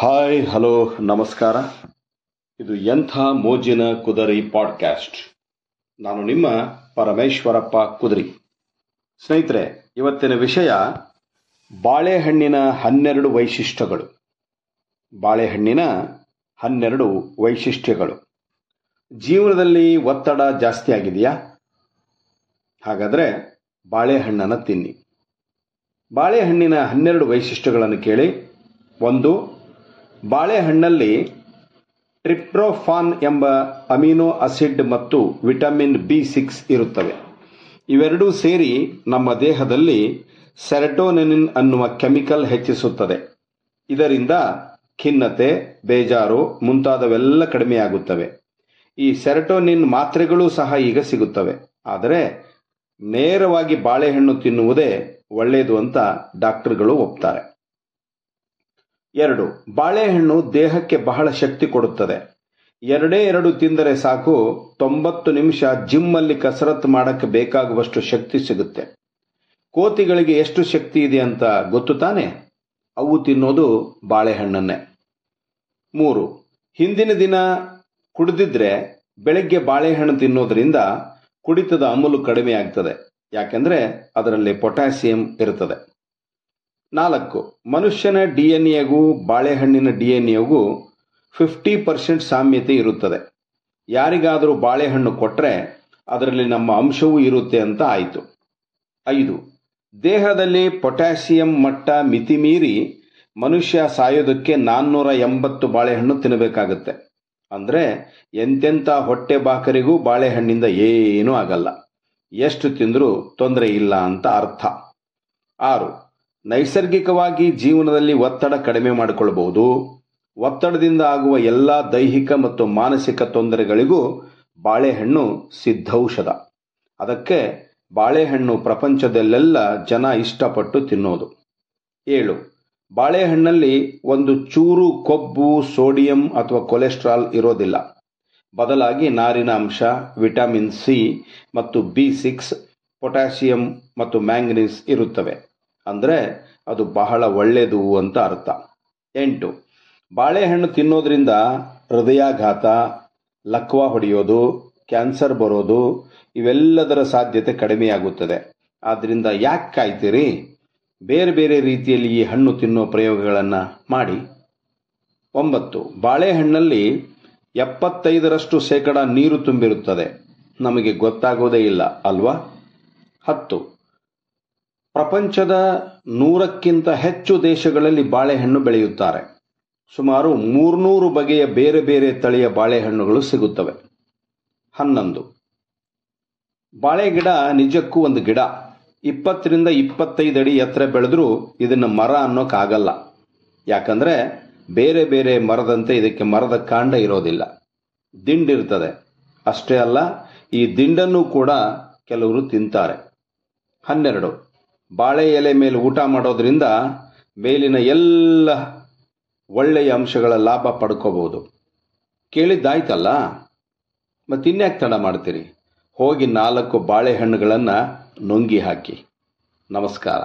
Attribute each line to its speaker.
Speaker 1: Hello ನಮಸ್ಕಾರ ಇದು ಎಂಥ ಮೋಜಿನ ಕುದರಿ ಪಾಡ್ಕ್ಯಾಸ್ಟ್ ನಾನು ನಿಮ್ಮ ಪರಮೇಶ್ವರಪ್ಪ ಕುದರಿ. ಸ್ನೇಹಿತರೆ, ಇವತ್ತಿನ ವಿಷಯ ಬಾಳೆಹಣ್ಣಿನ ಹನ್ನೆರಡು ವೈಶಿಷ್ಟ್ಯಗಳು. ಬಾಳೆಹಣ್ಣಿನ ಹನ್ನೆರಡು ವೈಶಿಷ್ಟ್ಯಗಳು. ಜೀವನದಲ್ಲಿ ಒತ್ತಡ ಜಾಸ್ತಿ ಆಗಿದೆಯಾ? ಹಾಗಾದರೆ ಬಾಳೆಹಣ್ಣನ್ನು ತಿನ್ನಿ. ಬಾಳೆಹಣ್ಣಿನ ಹನ್ನೆರಡು ವೈಶಿಷ್ಟ್ಯಗಳನ್ನು ಕೇಳಿ. ಒಂದು ಬಾಳೆಹಣ್ಣಲ್ಲಿ ಟ್ರಿಪ್ರೋಫಾನ್ ಎಂಬ ಅಮಿನೋ ಅಸಿಡ್ ಮತ್ತು ವಿಟಮಿನ್ ಬಿ ಸಿಕ್ಸ್ ಇರುತ್ತವೆ. ಇವೆರಡೂ ಸೇರಿ ನಮ್ಮ ದೇಹದಲ್ಲಿ ಸೆರಟೋನಿನ್ ಅನ್ನುವ ಕೆಮಿಕಲ್ ಹೆಚ್ಚಿಸುತ್ತದೆ. ಇದರಿಂದ ಖಿನ್ನತೆ, ಬೇಜಾರು ಮುಂತಾದವೆಲ್ಲ ಕಡಿಮೆಯಾಗುತ್ತವೆ. ಈ ಸೆರಟೋನಿನ್ ಮಾತ್ರೆಗಳು ಸಹ ಈಗ ಸಿಗುತ್ತವೆ. ಆದರೆ ನೇರವಾಗಿ ಬಾಳೆಹಣ್ಣು ತಿನ್ನುವುದೇ ಒಳ್ಳೆಯದು ಅಂತ ಡಾಕ್ಟರ್ಗಳು ಒಪ್ತಾರೆ. ಎರಡು, ಬಾಳೆಹಣ್ಣು ದೇಹಕ್ಕೆ ಬಹಳ ಶಕ್ತಿ ಕೊಡುತ್ತದೆ. ಎರಡೇ ಎರಡು ತಿಂದರೆ ಸಾಕು, ತೊಂಬತ್ತು ನಿಮಿಷ ಜಿಮ್ಮಲ್ಲಿ ಕಸರತ್ತು ಮಾಡಕ್ಕೆ ಬೇಕಾಗುವಷ್ಟು ಶಕ್ತಿ ಸಿಗುತ್ತೆ. ಕೋತಿಗಳಿಗೆ ಎಷ್ಟು ಶಕ್ತಿ ಇದೆ ಅಂತ ಗೊತ್ತು ತಾನೆ? ಅವು ತಿನ್ನೋದು ಬಾಳೆಹಣ್ಣನ್ನೇ. ಮೂರು, ಹಿಂದಿನ ದಿನ ಕುಡಿದಿದ್ರೆ ಬೆಳಗ್ಗೆ ಬಾಳೆಹಣ್ಣು ತಿನ್ನೋದ್ರಿಂದ ಕುಡಿತದ ಅಮಲು ಕಡಿಮೆ ಆಗ್ತದೆ ಯಾಕೆಂದ್ರೆ ಅದರಲ್ಲಿ ಪೊಟ್ಯಾಸಿಯಂ ಇರುತ್ತದೆ. ನಾಲ್ಕು. ಮನುಷ್ಯನ ಡಿ ಎನ್ ಎಗೂ ಬಾಳೆಹಣ್ಣಿನ ಡಿ ಎನ್ ಎಗೂ ಫಿಫ್ಟಿ ಪರ್ಸೆಂಟ್ ಸಾಮ್ಯತೆ ಇರುತ್ತದೆ. ಯಾರಿಗಾದರೂ ಬಾಳೆಹಣ್ಣು ಕೊಟ್ಟರೆ ಅದರಲ್ಲಿ ನಮ್ಮ ಅಂಶವೂ ಇರುತ್ತೆ ಅಂತ ಆಯಿತು. ಐದು. ದೇಹದಲ್ಲಿ ಪೊಟ್ಯಾಸಿಯಂ ಮಟ್ಟ ಮಿತಿಮೀರಿ ಮನುಷ್ಯ ಸಾಯೋದಕ್ಕೆ ನಾನ್ನೂರ ಎಂಬತ್ತು ಬಾಳೆಹಣ್ಣು ತಿನ್ನಬೇಕಾಗತ್ತೆ. ಅಂದರೆ ಎಂತೆಂಥ ಹೊಟ್ಟೆ ಬಾಕರಿಗೂ ಬಾಳೆಹಣ್ಣಿಂದ ಏನೂ ಆಗಲ್ಲ. ಎಷ್ಟು ತಿಂದರೂ ತೊಂದರೆ ಇಲ್ಲ ಅಂತ ಅರ್ಥ. ಆರು. ನೈಸರ್ಗಿಕವಾಗಿ ಜೀವನದಲ್ಲಿ ಒತ್ತಡ ಕಡಿಮೆ ಮಾಡಿಕೊಳ್ಳಬಹುದು. ಒತ್ತಡದಿಂದ ಆಗುವ ಎಲ್ಲ ದೈಹಿಕ ಮತ್ತು ಮಾನಸಿಕ ತೊಂದರೆಗಳಿಗೂ ಬಾಳೆಹಣ್ಣು ಸಿದ್ಧೌಷಧ. ಅದಕ್ಕೆ ಬಾಳೆಹಣ್ಣು ಪ್ರಪಂಚದಲ್ಲೆಲ್ಲ ಜನ ಇಷ್ಟಪಟ್ಟು ತಿನ್ನೋದು. ಏಳು, ಬಾಳೆಹಣ್ಣಲ್ಲಿ ಒಂದು ಚೂರು ಕೊಬ್ಬು, ಸೋಡಿಯಂ ಅಥವಾ ಕೊಲೆಸ್ಟ್ರಾಲ್ ಇರೋದಿಲ್ಲ. ಬದಲಾಗಿ ನಾರಿನ ಅಂಶ, ವಿಟಮಿನ್ ಸಿ ಮತ್ತು ಬಿ ಸಿಕ್ಸ್ ಪೊಟ್ಯಾಸಿಯಂ ಮತ್ತು ಮ್ಯಾಂಗನೀಸ್ ಇರುತ್ತವೆ. ಅಂದರೆ ಅದು ಬಹಳ ಒಳ್ಳೆಯದು ಅಂತ ಅರ್ಥ. ಎಂಟು, ಬಾಳೆಹಣ್ಣು ತಿನ್ನೋದ್ರಿಂದ ಹೃದಯಾಘಾತ, ಲಕ್ವ ಹೊಡೆಯೋದು, ಕ್ಯಾನ್ಸರ್ ಬರೋದು, ಇವೆಲ್ಲದರ ಸಾಧ್ಯತೆ ಕಡಿಮೆಯಾಗುತ್ತದೆ. ಆದ್ದರಿಂದ ಯಾಕೆ ಕಾಯ್ತೀರಿ? ಬೇರೆ ಬೇರೆ ರೀತಿಯಲ್ಲಿ ಈ ಹಣ್ಣು ತಿನ್ನೋ ಪ್ರಯೋಗಗಳನ್ನು ಮಾಡಿ. ಒಂಬತ್ತು, ಬಾಳೆಹಣ್ಣಲ್ಲಿ ಎಪ್ಪತ್ತೈದರಷ್ಟು ಶೇಕಡ ನೀರು ತುಂಬಿರುತ್ತದೆ. ನಮಗೆ ಗೊತ್ತಾಗೋದೇ ಇಲ್ಲ, ಅಲ್ವಾ? ಹತ್ತು ಪ್ರಪಂಚದ ನೂರಕ್ಕಿಂತ ಹೆಚ್ಚು ದೇಶಗಳಲ್ಲಿ ಬಾಳೆಹಣ್ಣು ಬೆಳೆಯುತ್ತಾರೆ. ಸುಮಾರು ಮೂರ್ನೂರು ಬಗೆಯ ಬೇರೆ ಬೇರೆ ತಳಿಯ ಬಾಳೆಹಣ್ಣುಗಳು ಸಿಗುತ್ತವೆ. ಹನ್ನೊಂದು. ಬಾಳೆ ಗಿಡ ನಿಜಕ್ಕೂ ಒಂದು ಗಿಡ. ಇಪ್ಪತ್ತರಿಂದ ಇಪ್ಪತ್ತೈದು ಅಡಿ ಎತ್ತರ ಬೆಳೆದರೂ ಇದನ್ನು ಮರ ಅನ್ನೋಕ್ಕಾಗಲ್ಲ ಯಾಕಂದ್ರೆ ಬೇರೆ ಬೇರೆ ಮರದಂತೆ ಇದಕ್ಕೆ ಮರದ ಕಾಂಡ ಇರೋದಿಲ್ಲ. ದಿಂಡಿರ್ತದೆ ಅಷ್ಟೇ ಅಲ್ಲ, ಈ ದಿಂಡನ್ನು ಕೂಡ ಕೆಲವರು ತಿಂತಾರೆ. ಹನ್ನೆರಡು. ಬಾಳೆ ಎಲೆ ಮೇಲೆ ಊಟ ಮಾಡೋದ್ರಿಂದ ಮೇಲಿನ ಎಲ್ಲ ಒಳ್ಳೆಯ ಅಂಶಗಳ ಲಾಭ ಪಡ್ಕೋಬಹುದು. ಕೇಳಿದ್ದಾಯ್ತಲ್ಲ? ಮತ್ತೆ ಇನ್ಯಾಕೆ ತಡ ಮಾಡ್ತೀರಿ? ಹೋಗಿ ನಾಲ್ಕು ಬಾಳೆಹಣ್ಣುಗಳನ್ನು ನುಂಗಿ ಹಾಕಿ. ನಮಸ್ಕಾರ.